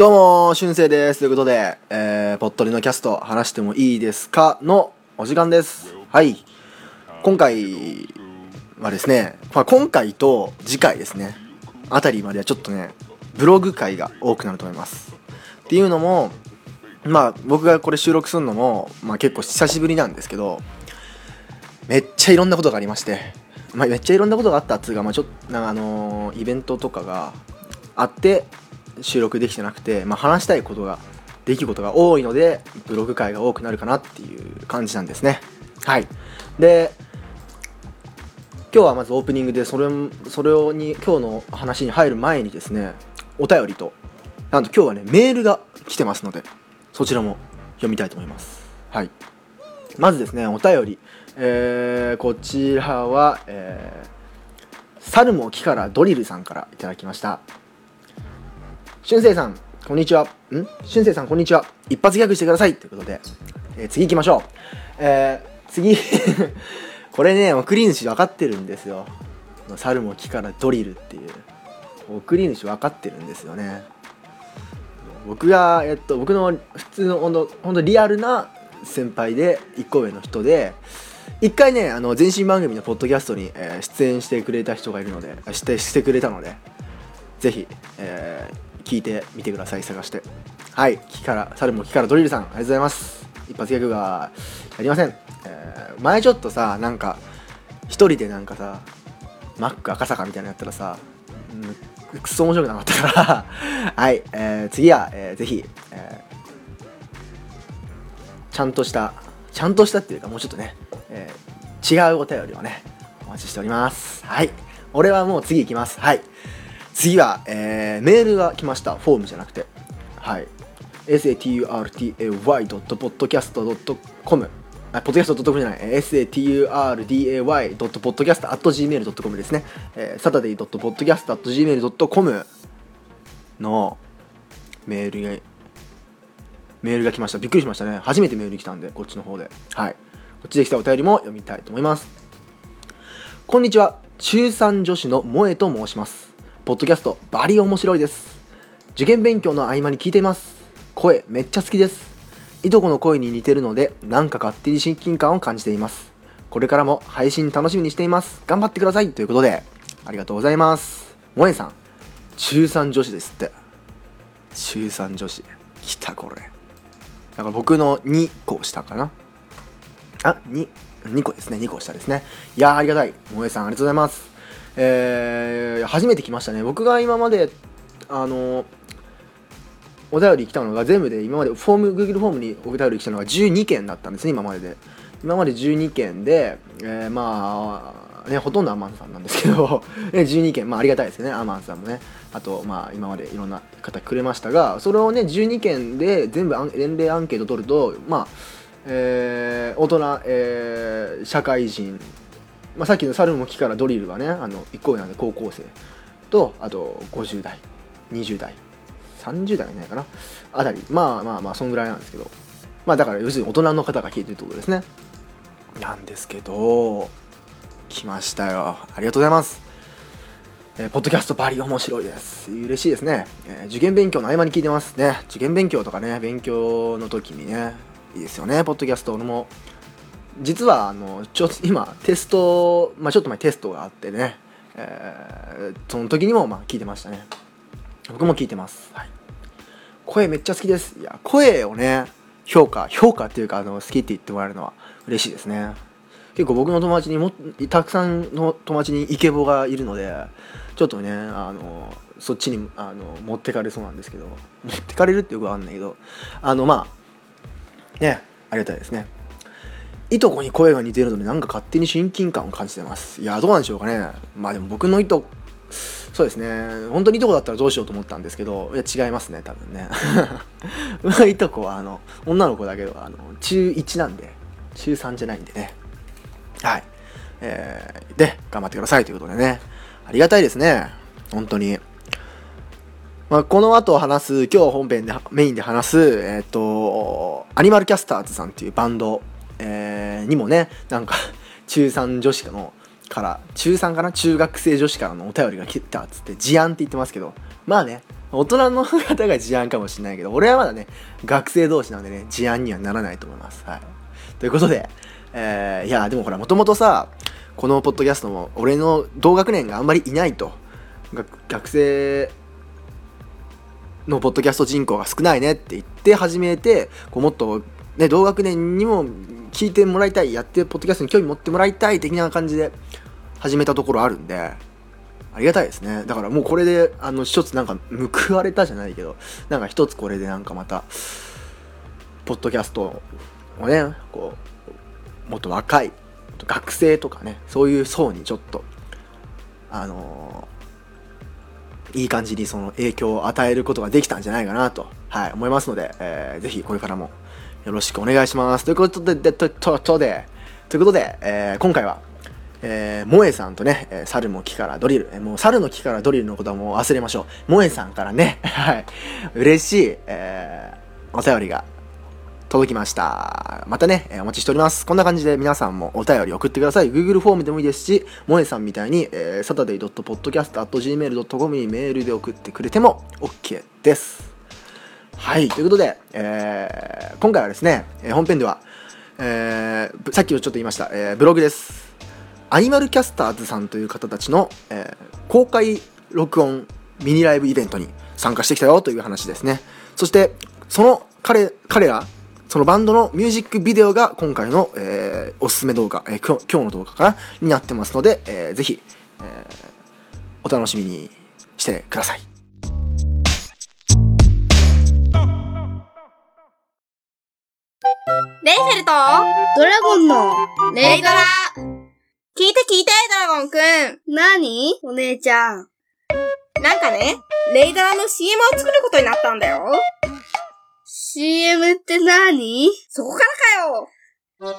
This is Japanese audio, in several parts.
どうも、しゅんせいです。ということで、えー、ぽっとりのキャスト、話してもいいですかのお時間です。はい。今回はですね、まあ、今回と次回ですね、あたりまではちょっとね、ブログ回が多くなると思います。っていうのも、まあ、僕がこれ収録するのも、まあ結構久しぶりなんですけど、めっちゃいろんなことがありまして、まあ、めっちゃいろんなことがあったっつうか、まあ、ちょっと、あのーイベントとかがあって、収録できてなくて、まあ、話したいことができることが多いのでブログ回が多くなるかなっていう感じなんですね。はい。で今日はまずオープニングでそれそれをに今日の話に入る前にですねお便りとなんと今日はねメールが来てますのでそちらも読みたいと思います。はい。まずですねお便り、えーこちらは、えー、サルモキからドリルさんからいただきました。しゅんせいさん、こんにちは。ん？しゅんせいさん、こんにちは。一発ギャグしてください。ということで、えー次行きましょう。えー次、これね、送り主分かってるんですよ。猿も木からドリルっていう。送り主分かってるんですよね。僕が、えっと、僕の普通の、ほんと、ほんとリアルな先輩で、一個上の人で、一回ね、あの、前身番組のポッドキャストに、えー出演してくれた人がいるので、して、してくれたので、ぜひ、えー聞いてみてください。探して。はい。木から猿も木からドリルさんありがとうございます。一発ギャグがやりません、えー前ちょっとさなんか一人でなんかさマック赤坂みたいなのやったらさうんくそ面白くなかったから。はい、えー次は、えーぜひ、えーちゃんとしたちゃんとしたっていうかもうちょっとね、えー違うお便りをねお待ちしております。はい。俺はもう次行きます。はい。次は、えーメールが来ましたフォームじゃなくてはい saturday.podcast.com あ、ポッドキャスト .com じゃない、saturday.podcast.gmail.com ですね。えー、saturday.podcast.gmail.com のメールが、メールが来ました。びっくりしましたね。初めてメール来たんで、こっちの方で。はい。こっちで来たお便りも読みたいと思います。こんにちは。中3女子の萌えと申します。ポッドキャスト、バリ面白いです。受験勉強の合間に聞いています。声、めっちゃ好きです。いとこの声に似てるので、なんか勝手に親近感を感じています。これからも配信楽しみにしています。頑張ってください。ということで、ありがとうございます。萌えさん、中3女子ですって。中3女子。来た、これ。だから僕の2個下かな。あ、2、2個ですね。2個下ですね。いや、ありがたい。萌えさん、ありがとうございます。えー、初めて来ましたね。僕が今まで、あのお便り来たのが全部で今までフォーム Google フォームにお便り来たのが12件だったんですね今までで今まで12件で、えーまあねほとんどアマンさんなんですけど、ね、12件まあありがたいですよねアマンさんもねあとまあ今までいろんな方くれましたがそれをね12件で全部年齢アンケート取るとまあえー大人、えー社会人、まあ、さっきのサルモキからドリルがねあの1個上なんで高校生。とあと50代。20代。30代はいないかな。あたり。まあまあまあそんぐらいなんですけど。まあだから要するに大人の方が聞いてるってことですね。なんですけど来ましたよ。ありがとうございます。えーポッドキャストバリ面白いです。嬉しいですね、えー受験勉強の合間に聞いてますね。受験勉強とかね勉強の時にねいいですよね。ポッドキャスト俺も。実はあのちょ今テスト、まあ、ちょっと前テストがあってね、えーその時にもまあ聞いてましたね。僕も聞いてます、はい、声めっちゃ好きです。いや声をね評価評価っていうかあの好きって言ってもらえるのは嬉しいですね。結構僕の友達にもたくさんの友達にイケボがいるのでちょっとねあのそっちにあの持ってかれそうなんですけど。持ってかれるってよくわかんないけど。あのまあねありがたいですねいとこに声が似てるのでなんか勝手に親近感を感じてます。いやどうなんでしょうかね。まあでも僕のいとそうですね。本当にいとこだったらどうしようと思ったんですけどいや違いますね多分ね。僕のいとこはあの女の子だけどあの中1なんで中3じゃないんでね。はい。えー、で頑張ってくださいということでね。ありがたいですね。本当に。まあ、この後話す今日本編でメインで話すえっ、とアニマルキャスターズさんっていうバンド、えーにもねなんか 中3女子のから中3かな？中学生女子からのお便りが来たっつって事案って言ってますけどまあね大人の方が事案かもしれないけど俺はまだね学生同士なんでね事案にはならないと思います。はい。ということでえー、いやでもほらもともとさこのポッドキャストも俺の同学年があんまりいないと。学生のポッドキャスト人口が少ないねって言って始めてこうもっと、ね、同学年にも聞いてもらいたいやってポッドキャストに興味持ってもらいたい的な感じで始めたところあるんでありがたいですね。だからもうこれであの一つなんか報われたじゃないけどなんか一つこれでなんかまたポッドキャストをねこうもっと若い学生とかねそういう層にちょっとあのー、いい感じにその影響を与えることができたんじゃないかなと、はい、思いますので、えー、ぜひこれからもよろしくお願いします。ということで、でとととで、ということで、えー、今回は、えー、萌えさんとね、えー、猿も木からドリル、えー、もう猿の木からドリルのことはもう忘れましょう。萌えさんからね、はい、嬉しい、えー、お便りが届きました。またね、えー、お待ちしております。こんな感じで皆さんもお便り送ってください。Google フォームでもいいですし、萌えさんみたいに、えー、saturday.podcast.gmail.com にメールで送ってくれても OK です。はい、ということで、えー、今回はですね、えー、本編では、えー、さっきちょっと言いました、えー、ブログです。アニマルキャスターズさんという方たちの、えー、公開録音ミニライブイベントに参加してきたよという話ですね。そして、その彼、彼ら、そのバンドのミュージックビデオが今回の、えー、おすすめ動画、えー、今日の動画かなになってますので、えー、ぜひ、えー、お楽しみにしてください。レイフェルとドラゴンの。レイドラ。聞いて聞いて、ドラゴンくん。何？お姉ちゃん。なんかね、レイドラの CM を作ることになったんだよ。CM って何？そこからかよ。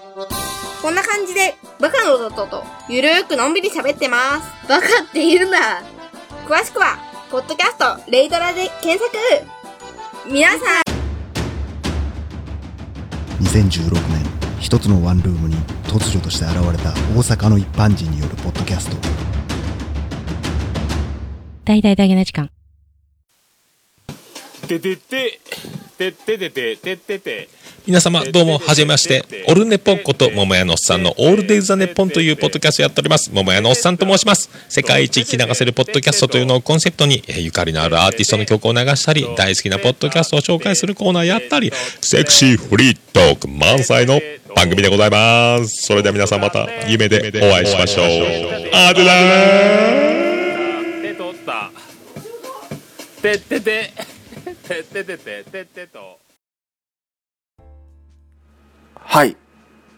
こんな感じで、バカの弟とゆるーくのんびり喋ってます。バカって言うな。詳しくは、ポッドキャスト、レイドラで検索。皆さん2016年一つのワンルームに突如として現れた大阪の一般人によるポッドキャスト。大々大げな時間。てててててててててて皆様どうもはじめまして、オルネポンこと桃屋のおっさんのオールデイザネポンというポッドキャストやっております。桃屋のおっさんと申します。世界一聞き流せるポッドキャストというのをコンセプトに、ゆかりのあるアーティストの曲を流したり、大好きなポッドキャストを紹介するコーナーやったり、セクシーフリートーク満載の番組でございます。それでは皆さんまた夢でお会いしましょう。アデラー手取った。てって。てててててと。はい。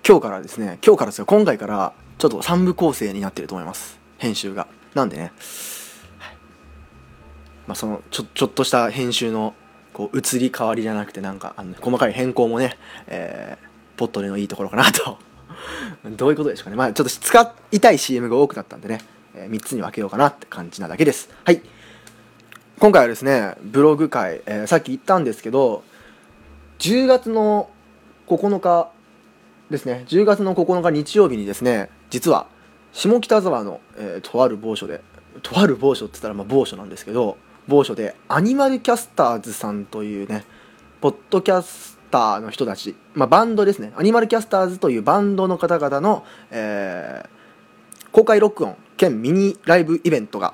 今日からですね今日からですよ今回からちょっと3部構成になってると思います。編集が。なんでね、まあ、そのちょちょっとした編集のこう移り変わりじゃなくてなんかあの細かい変更もね、えー、ポットでのいいところかなと。どういうことでしょうかね。まあちょっと使いたい CM が多くなったんでね、えー、3つに分けようかなって感じなだけです。はい。今回はですねブログ会、えー、さっき言ったんですけど10月の9日ですね。10月の9日日曜日にですね実は下北沢の、えー、とある某所でとある某所って言ったらまあ某所なんですけど某所でアニマルキャスターズさんというねポッドキャスターの人たち、まあ、バンドですね。アニマルキャスターズというバンドの方々の、えー、公開録音兼ミニライブイベントが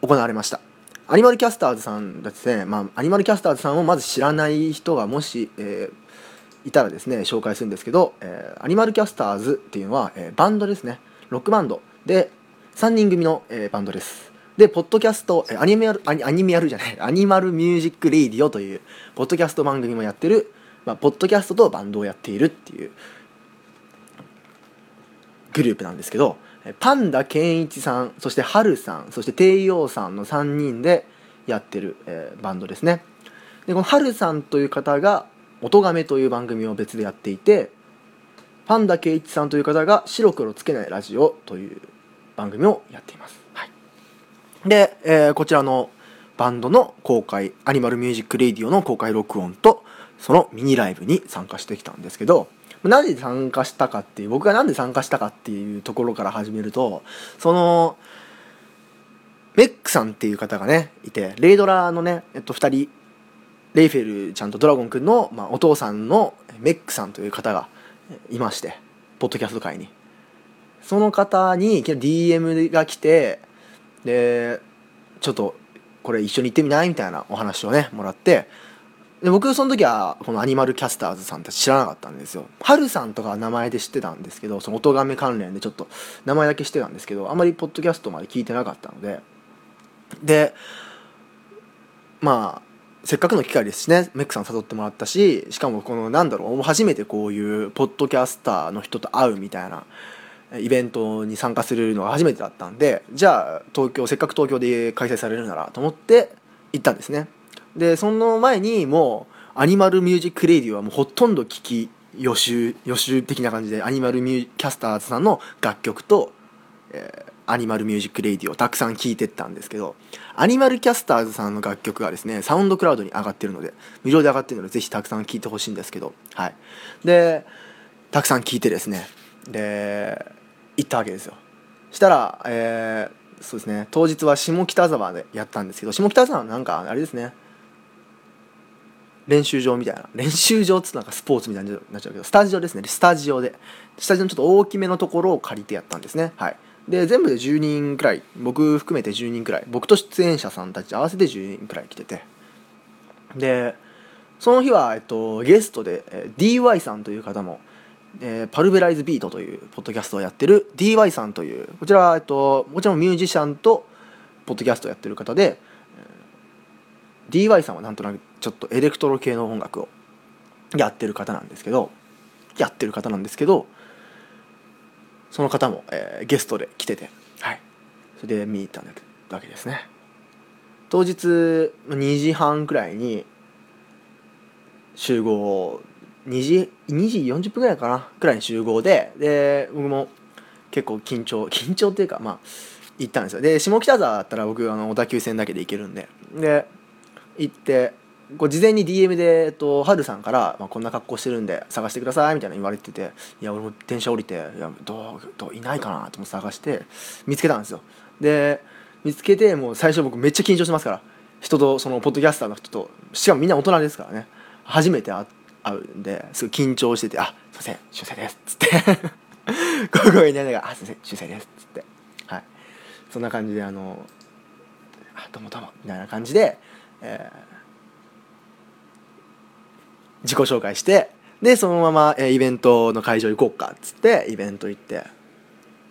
行われました。アニマルキャスターズさんですね、まあ、アニマルキャスターズさんをまず知らない人がもし、えー、いたらですね紹介するんですけど、えー、アニマルキャスターズっていうのは、えー、バンドですね。ロックバンド。で3人組の、えー、バンドです。でポッドキャスト、えー、アニメアルアニアニメアルじゃない。アニマルミュージックレイディオというポッドキャスト番組もやってる、まあ、ポッドキャストとバンドをやっているっていうグループなんですけどパンダケンイチさんそしてハルさんそしてテイヨウさんの3人でやってる、えー、バンドですね。でこのハルさんという方が「音亀」という番組を別でやっていてパンダケイチさんという方が「白黒つけないラジオ」という番組をやっています、はい、で、えー、こちらのバンドの公開アニマルミュージックレディオの公開録音とそのミニライブに参加してきたんですけどなんで参加したかっていう僕がなんで参加したかっていうところから始めるとそのメックさんっていう方がねいてレイドラのね、えっと、2人レイフェルちゃんとドラゴンくんの、まあ、お父さんのメックさんという方がいましてポッドキャスト界に。その方にいきなり DM が来てでちょっとこれ一緒に行ってみないみたいなお話をねもらってで僕その時はこのアニマルキャスターズさんたち知らなかったんですよ。ハルさんとか名前で知ってたんですけどその音亀関連でちょっと名前だけ知ってたんですけどあんまりポッドキャストまで聞いてなかったので。でまあせっかくの機会ですしねメックさん誘ってもらったししかもこのなんだろう初めてこういうポッドキャスターの人と会うみたいなイベントに参加するのが初めてだったんでじゃあ東京せっかく東京で開催されるならと思って行ったんですね。でその前にもうアニマルミュージックレディオはもうほとんど聞き予習予習的な感じでアニマルミューキャスターズさんの楽曲と、えーアニマルミュージックレディオをたくさん聴いてったんですけどアニマルキャスターズさんの楽曲がですねサウンドクラウドに上がってるので無料で上がってるのでぜひたくさん聴いてほしいんですけどはい。でたくさん聴いてですねで行ったわけですよ。したら、えーそうですね当日は下北沢でやったんですけど下北沢なんかあれですね練習場みたいな練習場っつうのなんかスポーツみたいになっちゃうけどスタジオですねスタジオで。スタジオのちょっと大きめのところを借りてやったんですね。はい。で全部で10人くらい。僕含めて10人くらい。僕と出演者さんたち合わせて10人くらい来てて。でその日は、えっと、ゲストで、えー DY さんという方も、えーパルベライズビートというポッドキャストをやってる DY さんというこちらは、えっと、もちろんミュージシャンとポッドキャストをやってる方で、えー DY さんはなんとなくちょっとエレクトロ系の音楽をやってる方なんですけどやってる方なんですけどその方も、えーゲストで来てて、はい、それで見に行ったわけですね。当日2時半くらいに集合2時 ,2 時40分ぐらいかな？くらいに集合でで僕も結構緊張緊張っていうかまあ行ったんですよ。で下北沢だったら僕あの小田急線だけで行けるんで。で行ってこう事前に DM で、えっと、ハルさんから、まあ、こんな格好してるんで探してくださいみたいな言われてていや俺も電車降りていやどうどういないかなと思って探して見つけたんですよ。で見つけてもう最初僕めっちゃ緊張しますから人とそのポッドキャスターの人としかもみんな大人ですからね。初めて会会うんですごい緊張してて「あすいません修正です」っつって。ここにいながら「あすいません修正です」っつって。はい。そんな感じであの「あどうもどうも」みたいな感じで、えー自己紹介してでそのまま、えイベントの会場行こうかっつってイベント行って。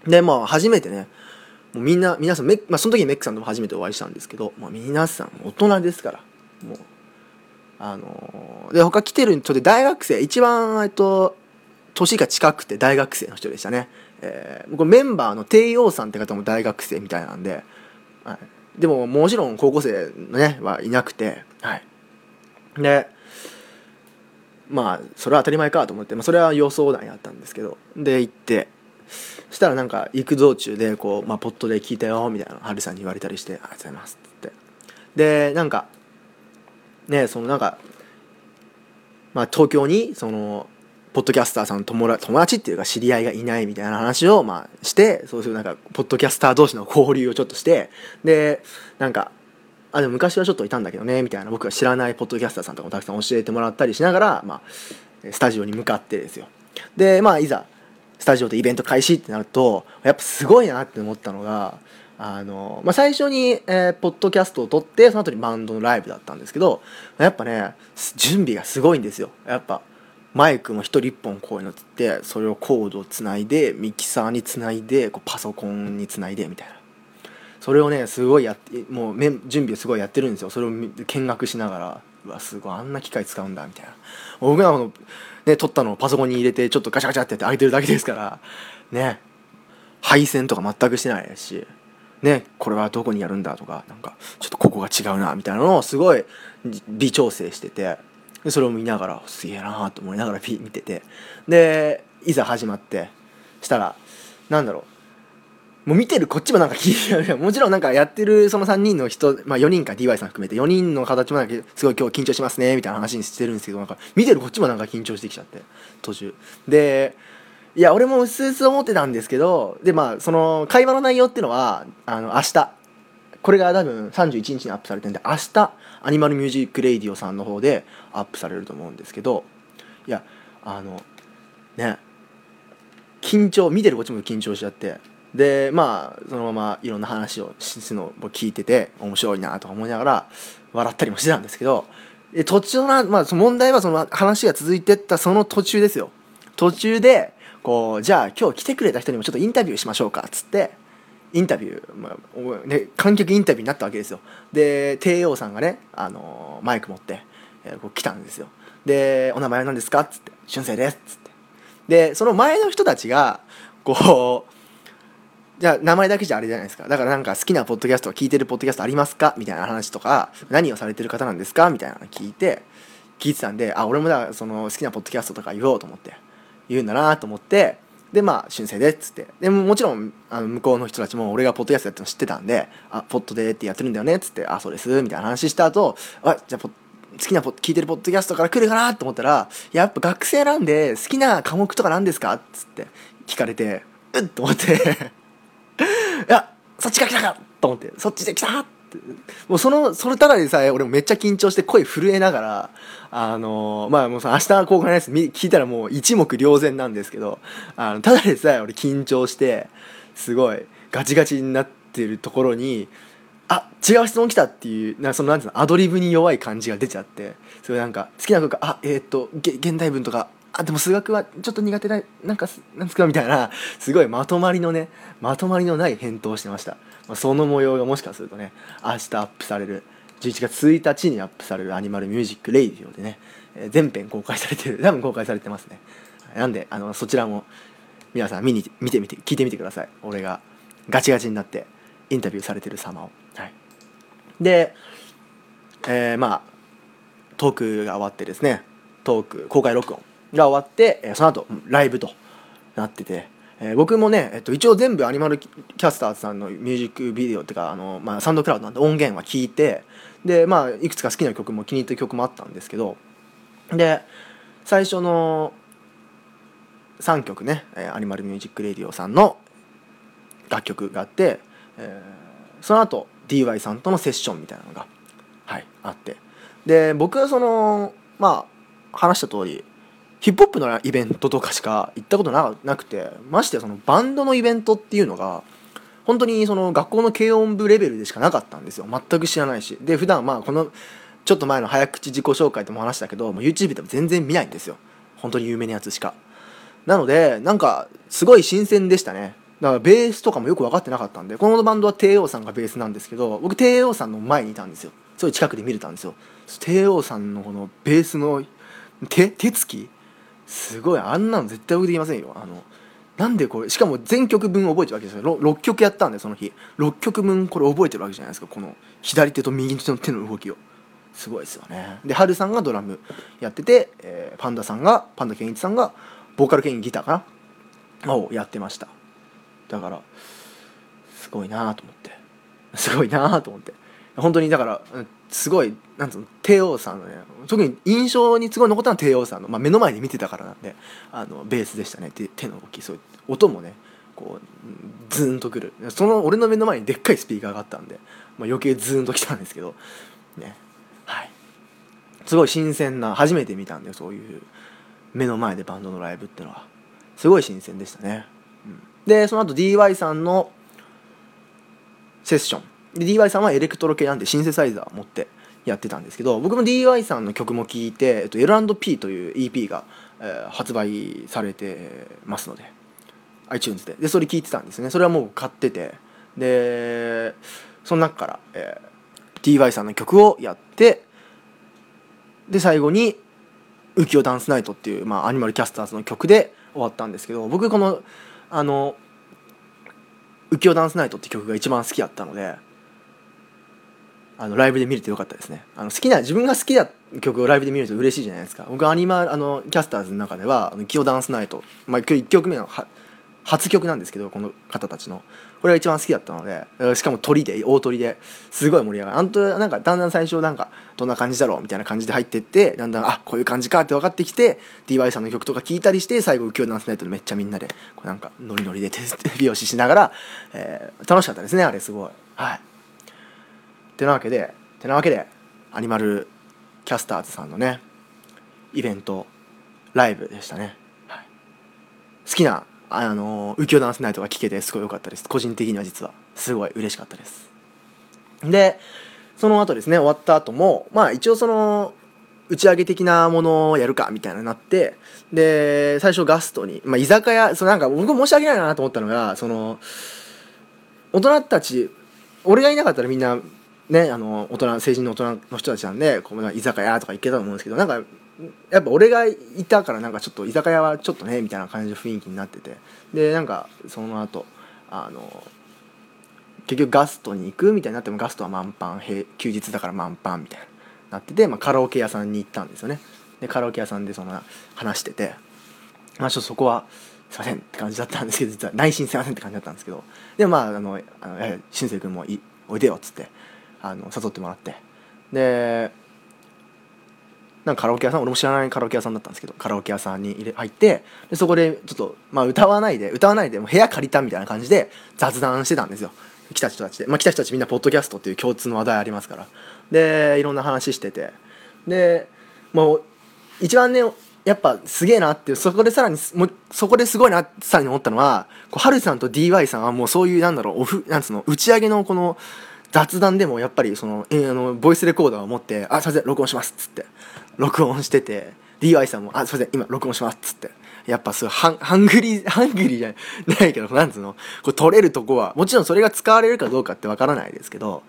でまあ初めてねもうみんな皆さんメまあ、その時にメックさんとも初めてお会いしたんですけど、まあ、皆さん大人ですからもうあのーで他来てるちょっと大学生一番えっと年が近くて大学生の人でしたね、えー、これメンバーの帝王さんって方も大学生みたいなんで、はい、でももちろん高校生のねはいなくてはい。でまあそれは当たり前かと思って、まあ、それは予想内だったんですけどで行ってそしたらなんか行く道中でこう、まあ、ポットで聞いたよみたいなハルさんに言われたりして「ありがとうございます」っつって。でなんかねそのなんか、まあ、東京にそのポッドキャスターさんの友達友達っていうか知り合いがいないみたいな話をまあしてそういうなんかポッドキャスター同士の交流をちょっとしてでなんかあでも昔はちょっといたんだけどねみたいな僕が知らないポッドキャスターさんとかもたくさん教えてもらったりしながら、まあ、スタジオに向かってですよ。でまあいざスタジオでイベント開始ってなるとやっぱすごいなって思ったのがあの、まあ、最初に、えーポッドキャストを撮ってその後にバンドのライブだったんですけどやっぱね準備がすごいんですよ。やっぱマイクも一人一本こういうのつってそれをコードをつないでミキサーにつないでこうパソコンにつないでみたいな。それをねすごいやってもう準備をすごいやってるんですよ。それを見学しながら。うわすごいあんな機械使うんだみたいな。僕らのね撮ったのをパソコンに入れてちょっとガチャガチャってやって開いてるだけですから。ね。配線とか全くしてないですし。ね。これはどこにやるんだとかなんかちょっとここが違うなみたいなのをすごい微調整してて。それを見ながらすげえなと思いながら見てて。でいざ始まって。したらなんだろう。もう見てるこっちもなんか聞いてる もちろんなんかやってるその3人の人、まあ、4人か DY さん含めて。4人の形もなんかすごい今日緊張しますねみたいな話にしてるんですけどなんか見てるこっちもなんか緊張してきちゃって途中。でいや俺もうすうす思ってたんですけどでまあその会話の内容っていうのはあの明日。これが多分31日にアップされてるんで明日アニマルミュージック・レイディオさんの方でアップされると思うんですけどいやあのね緊張見てるこっちも緊張しちゃってでまあそのままいろんな話をするのを聞いてて面白いなとか思いながら笑ったりもしてたんですけど途中のまあ、その問題はその話が続いてったその途中ですよ。途中でこうじゃあ今日来てくれた人にもちょっとインタビューしましょうかっつってインタビュー、まあね、観客インタビューになったわけですよ。で帝王さんがね、あのマイク持って、えーこう来たんですよ。で「お名前は何ですか?」っつって「俊生です」っつって。でその前の人たちがこうじゃあ名前だけじゃあれじゃないですか。だからなんか好きなポッドキャスト聞いてるポッドキャストありますか？みたいな話とか何をされてる方なんですか？みたいなの聞いて聞いてたんであ俺もだからその好きなポッドキャストとか言おうと思って言うんだなと思ってでまあ「俊生で」っつって。でももちろんあの向こうの人たちも俺がポッドキャストやってるの知ってたんで「あポッドでってやってるんだよね」っつって「あそうです」みたいな話した後あじゃあポ好きなポ聞いてるポッドキャストから来るかなと思ったら「やっぱ学生なんで好きな科目とか何ですか?」っつって聞かれてうっと思って。いやそっちが来たかと思ってそっちで来たって。もうそのそれただでさえ俺めっちゃ緊張して声震えながらあのまあもうさ明日公開のやつ聞いたらもう一目瞭然なんですけどあのただでさえ俺緊張してすごいガチガチになってるところにあ違う質問来たっていうなそのなんていうのアドリブに弱い感じが出ちゃってそれなんか好きな曲あえーっとげ現代文とかあでも数学はちょっと苦手だなんかなんですかみたいなすごいまとまりのねまとまりのない返答をしてました、まあ、その模様がもしかするとね明日アップされる11月1日にアップされるアニマルミュージックレイディオでね、えー全編公開されてる 多分公開されてますね。なんであのそちらも皆さん見に見てみて聞いてみてください。俺がガチガチになってインタビューされてる様を。はい。で、えーまあトークが終わってですねトーク公開録音。が終わって、えーその後ライブとなってて、えー僕もね、えっと、一応全部アニマルキャスターズさんのミュージックビデオっていうかあの、まあ、サウンドクラウドなんで音源は聞いてでまあいくつか好きな曲も気に入った曲もあったんですけどで最初の3曲ね、えーアニマルミュージックレディオさんの楽曲があって、えーその後 DY さんとのセッションみたいなのが、はい、あって。で僕はそのまあ話した通りヒップホップのイベントとかしか行ったことなくてましてそのバンドのイベントっていうのが本当にその学校の軽音部レベルでしかなかったんですよ。全く知らないし。で普段まあこのちょっと前の早口自己紹介でも話したけどもう YouTube でも全然見ないんですよ。本当に有名なやつしか。なのでなんかすごい新鮮でしたね。だからベースとかもよく分かってなかったんでこのバンドは帝王さんがベースなんですけど僕帝王さんの前にいたんですよ。すごい近くで見れたんですよ。帝王さんのこのベースの手手つきすごいあんなの絶対僕できませんよ。あのなんでこれしかも全曲分覚えてるわけですよ 6, 6曲やったんでその日。6曲分これ覚えてるわけじゃないですか。この左手と右手の手の動きを。すごいですよね。でハルさんがドラムやってて、えーパンダさんがパンダケンイチさんがボーカル兼ギターかな？をやってました。だからすごいなと思って。すごいなと思って。本当にだからすごいなんつうの帝王さんのね特に印象にすごい残ったのは帝王さんの、まあ、目の前で見てたからなんであのベースでしたね。手手の動きそういう音もねこうズーンとくる。その俺の目の前にでっかいスピーカーがあったんで、まあ、余計ズーンときたんですけどね。はい。すごい新鮮な初めて見たんでそういう目の前でバンドのライブってのは。すごい新鮮でしたね、うん。でその後 DY さんのセッション。で DY さんはエレクトロ系なんでシンセサイザー持ってやってたんですけど僕も DY さんの曲も聴いて、えっと、L&P という EP が、えー発売されてますので iTunes で。でそれ聴いてたんですね。それはもう買ってて。でその中から、えー DY さんの曲をやってで最後に「浮世ダンスナイト」っていう、まあ、アニマルキャスターズの曲で終わったんですけど僕このあの「浮世ダンスナイト」って曲が一番好きだったのであのライブで見れてよかったですね。あの好きな自分が好きな曲をライブで見ると嬉しいじゃないですか。僕アニマあのキャスターズの中では「あの浮世ダンスナイト」まあ、今日1曲目のは初曲なんですけどこの方たちの。これが一番好きだったのでしかも鳥で大鳥ですごい盛り上がる。あんとなんかだんだん最初なんかどんな感じだろうみたいな感じで入ってってだんだんあこういう感じかって分かってきて DY さんの曲とか聴いたりして最後浮世ダンスナイトでめっちゃみんなでこうなんかノリノリで手手拍子しながら、えー楽しかったですねあれすごい。はい。てなわけでてなわけでアニマルキャスターズさんのねイベントライブでしたね、はい、好きなあの浮世ダンスナイトが聴けてすごい良かったです。個人的には実は。すごい嬉しかったです。でその後ですね終わった後もまあ一応その打ち上げ的なものをやるかみたいななってで最初ガストに、まあ、居酒屋そのなんか僕申し訳ないなと思ったのがその大人たち俺がいなかったらみんなねあの大人成人の大人の人たちなんでこう居酒屋とか行けたと思うんですけどなんかやっぱ俺がいたからなんかちょっと居酒屋はちょっとねみたいな感じの雰囲気になってて。でなんかその後あの結局ガストに行くみたいになってもガストは満帆平休日だから満帆みたいななってて、まあ、カラオケ屋さんに行ったんですよね。でカラオケ屋さんでその話しててまあちょっとそこはすいませんって感じだったんですけど実は内心すいませんって感じだったんですけどでまああのあのえしんせい君もいおいでよっつってあの誘ってもらって。でなんかカラオケ屋さん俺も知らないカラオケ屋さんだったんですけどカラオケ屋さんに入れ入ってでそこでちょっと、まあ、歌わないで歌わないでもう部屋借りたみたいな感じで雑談してたんですよ。来た人たちで、まあ、来た人たちみんなポッドキャストっていう共通の話題ありますから。でいろんな話してて。でもう一番ねやっぱすげえなっていうそこでさらにもうそこですごいなってさらに思ったのはこうハルさんと DY さんはもうそういうなんだろうオフなんつうの打ち上げのこの雑談でもやっぱりその,、えーあのボイスレコーダーを持って「あすいません録音します」っつって。録音してて DY さんも「あすいません今録音します」っつって。やっぱすごいハンハングリーハングリーじゃないけどなんつうの？こう取れるとこはもちろんそれが使われるかどうかってわからないですけど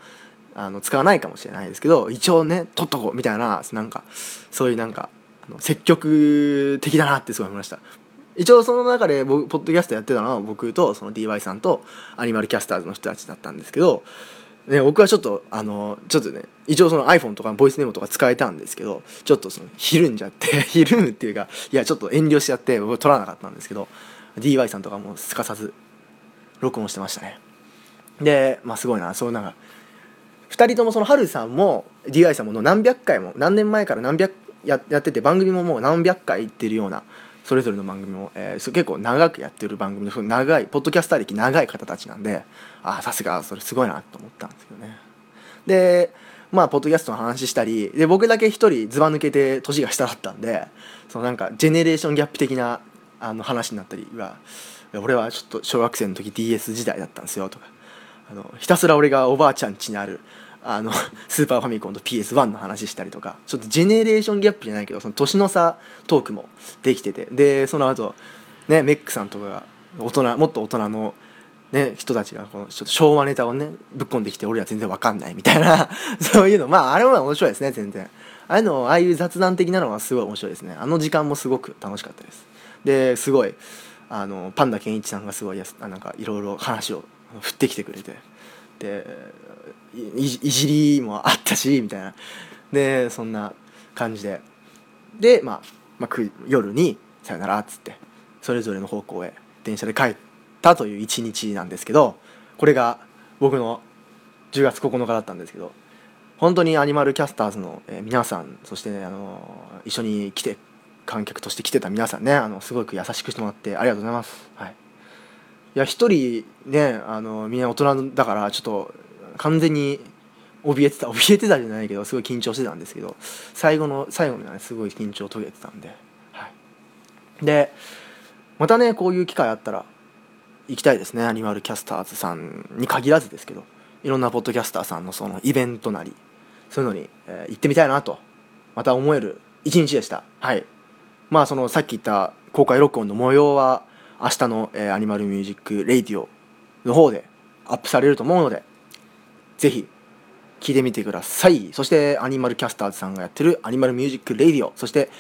あの使わないかもしれないですけど一応ね取っとこうみたいななんかそういうなんか積極的だなってすごい思いました。一応その中で僕ポッドキャストやってたのは僕とその DY さんとアニマルキャスターズの人たちだったんですけど、ね、僕はちょっとあのちょっとね一応その iPhone とかボイスメモとか使えたんですけどちょっとそのひるんじゃって ひるむっていうかいやちょっと遠慮しちゃって僕取らなかったんですけど DY さんとかもすかさず録音してましたね。でまあすごいなそうなんか2人ともそのハルさんも DI さんも何百回も何年前から何百ややってて番組ももう何百回行ってるようなそれぞれの番組も、えー結構長くやってる番組の長いポッドキャスター歴長い方たちなんでああさすがそれすごいなと思ったんですけどね。でまあポッドキャストの話したりで僕だけ一人ずば抜けて年が下だったんでそのなんかジェネレーションギャップ的なあの話になったりは俺はちょっと小学生の時 DS 時代だったんですよとか。あのひたすら俺がおばあちゃん家にあるあの スーパーファミコンと PS1 の話したりとかちょっとジェネレーションギャップじゃないけどその年の差トークもできててでその後ねメックさんとかが大人もっと大人の、ね、人たちがこのちょっと昭和ネタをねぶっ込んできて俺ら全然わかんないみたいな そういうの。まああれは面白いですね全然。ああいうのああいう雑談的なのはすごい面白いですね。あの時間もすごく楽しかったです。ですごいあのパンダケンイチさんがすごいやすなんかいろいろ話を振ってきてくれて。でいいじりもあったしみたいな。でそんな感じで。で、まあ、まあ夜に「さよなら」っつってそれぞれの方向へ電車で帰ったという一日なんですけどこれが僕の10月9日だったんですけど本当にアニマルキャスターズの、皆さんそして、ね、あの一緒に来て観客として来てた皆さんねあのすごく優しくしてもらってありがとうございます。はい。いや一人ねあのみんな大人だからちょっと完全に怯えてた怯えてたじゃないけどすごい緊張してたんですけど最後の最後にはねすごい緊張も解けてたんで、はい、でまたねこういう機会あったら行きたいですねアニマルキャスターズさんに限らずですけどいろんなポッドキャスターさんのそのイベントなりそういうのに、えー行ってみたいなとまた思える一日でした。はい。まあそのさっき言った公開録音の模様は明日の、えーアニマルミュージックレイディオの方でアップされると思うのでぜひ聞いてみてください。そしてアニマルキャスターズさんがやってるアニマルミュージックレイディオ。そして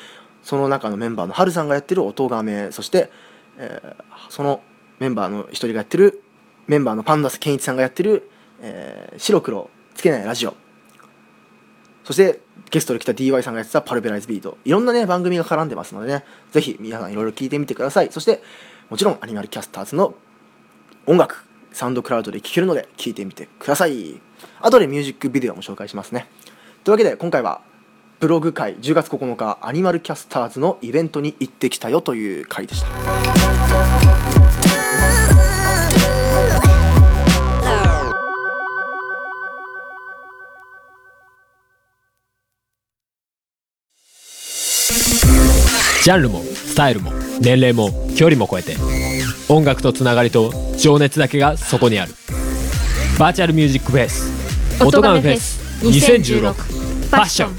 その中のメンバーのハルさんがやってる音亀。そして、えーそのメンバーの一人がやってるメンバーのパンダケンイチさんがやってる、えー白黒つけないラジオ。そしてゲストで来た DY さんがやってたパルベライズビート。いろんなね番組が絡んでますのでね。ぜひ皆さんいろいろ聞いてみてください。そしてもちろんアニマルキャスターズの音楽サウンドクラウドで聴けるので聴いてみてください。後でミュージックビデオも紹介しますね。というわけで今回はブログ会10月9日アニマルキャスターズのイベントに行ってきたよという回でした。ジャンルもスタイルも年齢も距離も超えて音楽とつながりと情熱だけがそこにある。バーチャルミュージックフェス音ガメフェス2016パッション。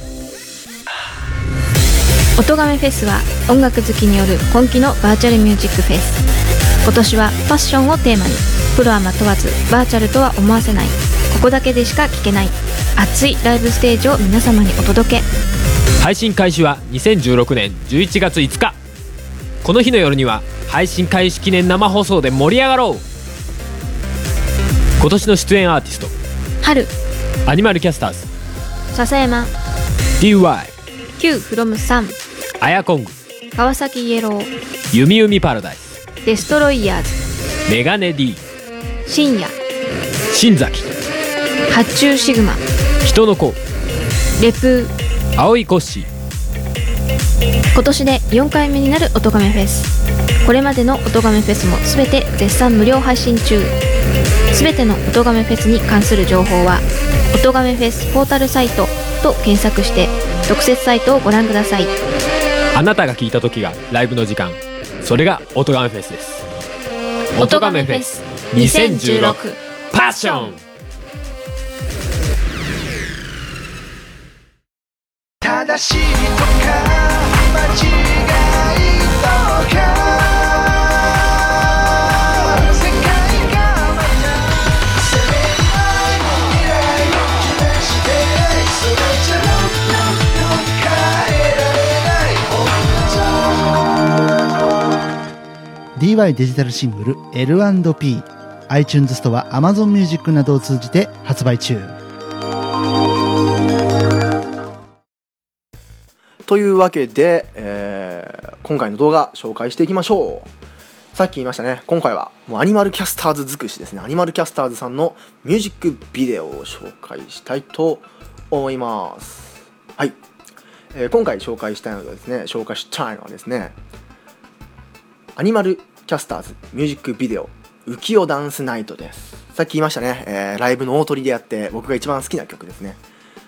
音亀フェスは音楽好きによる今季のバーチャルミュージックフェス今年はファッションをテーマにプロアマ問わずバーチャルとは思わせない。ここだけでしか聴けない熱いライブステージを皆様にお届け。配信開始は2016年11月5日この日の夜には配信開始記念生放送で盛り上がろう。今年の出演アーティスト。春。アニマルキャスターズ。笹山。DY Q from 3アヤコング。川崎イエロー。ユミユミパラダイス。デストロイヤーズ。メガネ D 深夜。新崎。発注シグマ。人の子。レプ。ー青いコッシー今年で4回目になる音亀フェス。これまでの音亀フェスも全て絶賛無料配信中。全ての音亀フェスに関する情報は音亀フェスポータルサイトと検索して特設サイトをご覧ください。あなたが聞いた時がライブの時間。それが音ガメフェスです。音ガメフェス2016パッション正しい DY デジタルシングル L&P iTunes ストア Amazon Music などを通じて発売中。というわけで、えー今回の動画紹介していきましょう。さっき言いましたね。今回はもうアニマルキャスターズ尽くしですね。アニマルキャスターズさんのミュージックビデオを紹介したいと思います。はい、えー今回紹介したいのはですね紹介したいのはですねアニマルキャスターズミュージックビデオ浮世ダンスナイトです。さっき言いましたね、えーライブの大トリでやって僕が一番好きな曲ですね。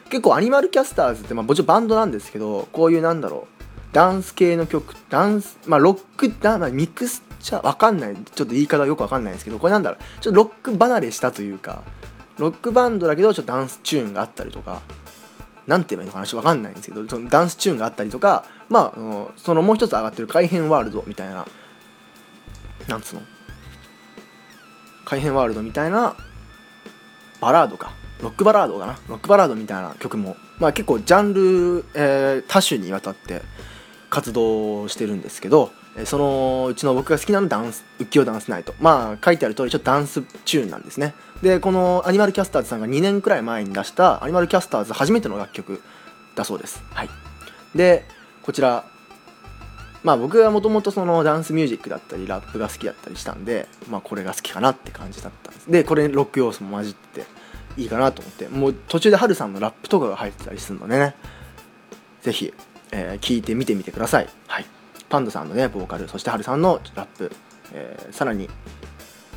結構アニマルキャスターズって、まあ、もちろんバンドなんですけどこういうなんだろうダンス系の曲ダンスまあロックダまあ、ミクスチャーわかんない。ちょっと言い方よくわかんないんですけどこれなんだろう。ちょっとロック離れしたというかロックバンドだけどちょっとダンスチューンがあったりとかなんて言えばいいのかなちょっとわかんないんですけどそのダンスチューンがあったりとかまあそのもう一つ上がってる改変ワールドみたいななんつうの？改変ワールドみたいなバラードか。ロックバラードかな？ロックバラードみたいな曲も、まあ、結構ジャンル、えー多種にわたって活動してるんですけど、えーそのうちの僕が好きなのダンス浮世ダンスナイト。まあ書いてある通りちょっとダンスチューンなんですね。でこのアニマルキャスターズさんが2年くらい前に出したアニマルキャスターズ初めての楽曲だそうです。はい。でこちらまあ僕はもともとそのダンスミュージックだったりラップが好きだったりしたんでまあこれが好きかなって感じだったんです。でこれロック要素も混じっていいかなと思って。もう途中でハルさんのラップとかが入ってたりするのでね。ぜひ、えー聞いてみてみてください。はい。パンダさんのねボーカルそしてハルさんのラップ、えーさらに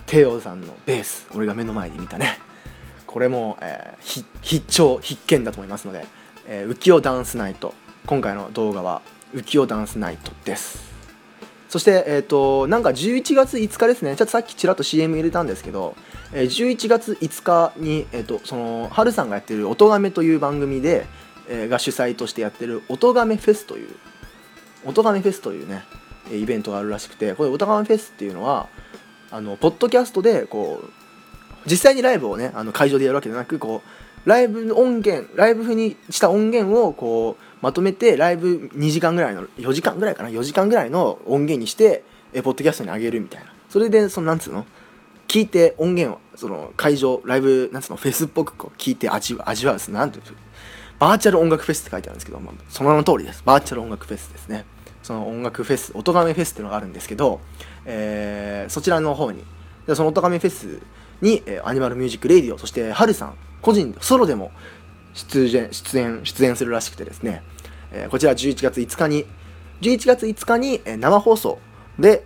テオさんのベース。俺が目の前で見たね。これも、えー必聴必見だと思いますので、えー浮世ダンスナイト。今回の動画は浮世ダンスナイトです。そして、えー、となんか11月5日ですね。ちょっとさっきちらっと CM 入れたんですけど、えー11月5日に、えー、とそのハルさんがやってる「音亀」という番組で、えーが主催としてやってる「音亀フェス」という「音亀フェス」というねイベントがあるらしくてこれ「音亀フェス」っていうのはあのポッドキャストでこう実際にライブをねあの会場でやるわけじゃなくこうライブ音源ライブ風にした音源をこうまとめてライブ2時間ぐらいの4時間ぐらいかな？4時間ぐらいの音源にしてえポッドキャストに上げるみたいな。それでそのなんつうの？聞いて音源をその会場ライブなんつうの？フェスっぽくこう聞いて味わ味わうなんていうバーチャル音楽フェスって書いてあるんですけど、まあ、その名の通りです。バーチャル音楽フェスですね。その音楽フェス音亀フェスっていうのがあるんですけどえーそちらの方に。その音亀フェスに、えーアニマルミュージックレディオそしてハルさん個人ソロでも出演出演出演するらしくてですね、えーこちら11月5日に11月5日に、生放送で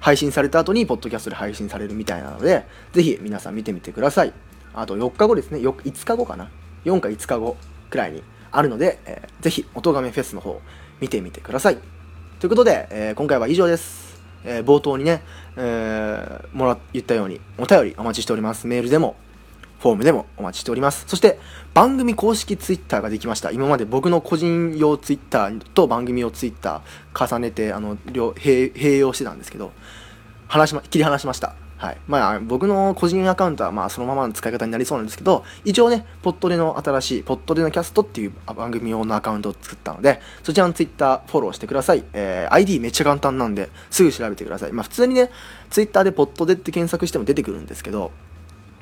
配信された後にポッドキャストで配信されるみたいなのでぜひ皆さん見てみてください。あと4日後ですね。よ5日後かな。4か5日後くらいにあるので、えーぜひ音亀フェスの方見てみてください。ということで、えー今回は以上です、えー冒頭にね、えーもら言ったようにお便りお待ちしております。メールでもフォームでもお待ちしております。そして番組公式ツイッターができました。今まで僕の個人用ツイッターと番組用ツイッター重ねてあの両併用してたんですけど話しま切り離しました。はい。まあ僕の個人アカウントはまあそのままの使い方になりそうなんですけど一応ねポットでの新しいポットでのキャストっていう番組用のアカウントを作ったのでそちらのツイッターフォローしてください、えー ID めっちゃ簡単なんですぐ調べてください。まあ普通にねツイッターでポットでって検索しても出てくるんですけど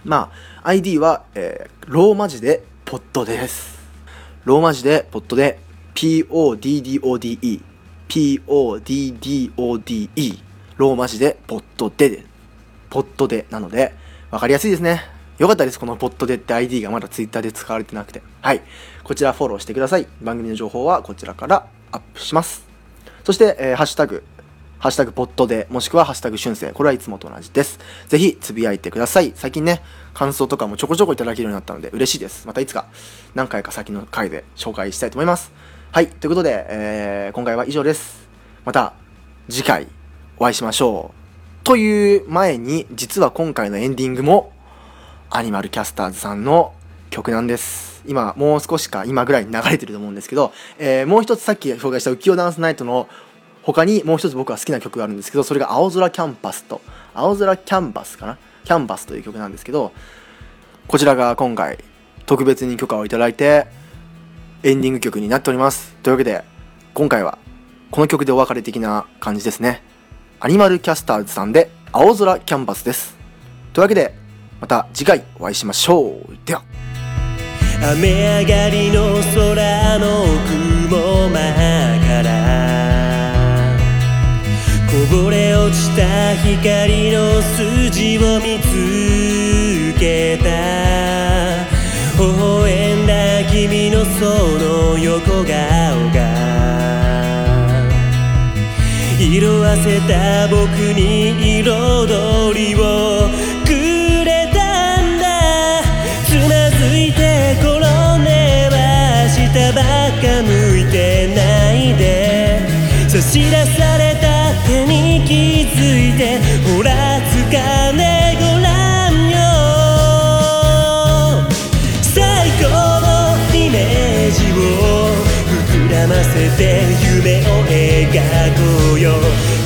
まあ ID は、えーローマ字でポットです。ローマ字でポットで PODDODE PODDODE ローマ字でポットで。でポットでなので分かりやすいですね。よかったです。このポットでって ID がまだ Twitter で使われてなくて。はい。こちらフォローしてください。番組の情報はこちらからアップします。そして、えーハッシュタグハッシュタグポットで、もしくはハッシュタグ春生。これはいつもと同じです。ぜひ、つぶやいてください。最近ね、感想とかもちょこちょこいただけるようになったので、嬉しいです。またいつか、何回か先の回で紹介したいと思います。はい、ということで、えー今回は以上です。また、次回、お会いしましょう。という前に、実は今回のエンディングも、アニマルキャスターズさんの曲なんです。今、もう少しか、今ぐらいに流れてると思うんですけど、えーもう一つさっき紹介した浮世ダンスナイトの他にもう一つ僕は好きな曲があるんですけど、それが青空キャンパスと、青空キャンバスかな？キャンバスという曲なんですけど、こちらが今回特別に許可をいただいて、エンディング曲になっております。というわけで、今回はこの曲でお別れ的な感じですね。アニマルキャスターズさんで青空キャンバスです。というわけで、また次回お会いしましょう。では。雨上がりの空の雲間かぼれ落ちた光の筋を見つけた。微笑んだ君のその横顔が。色あせた僕に彩りをよ。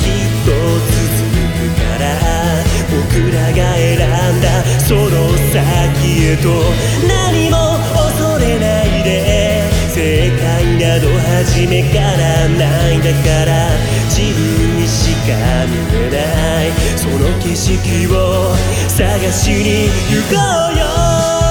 きっと続くから僕らが選んだ。その先へと何も恐れないで。正解など初めからないんだから。自分にしか見えない。その景色を探しに行こうよ。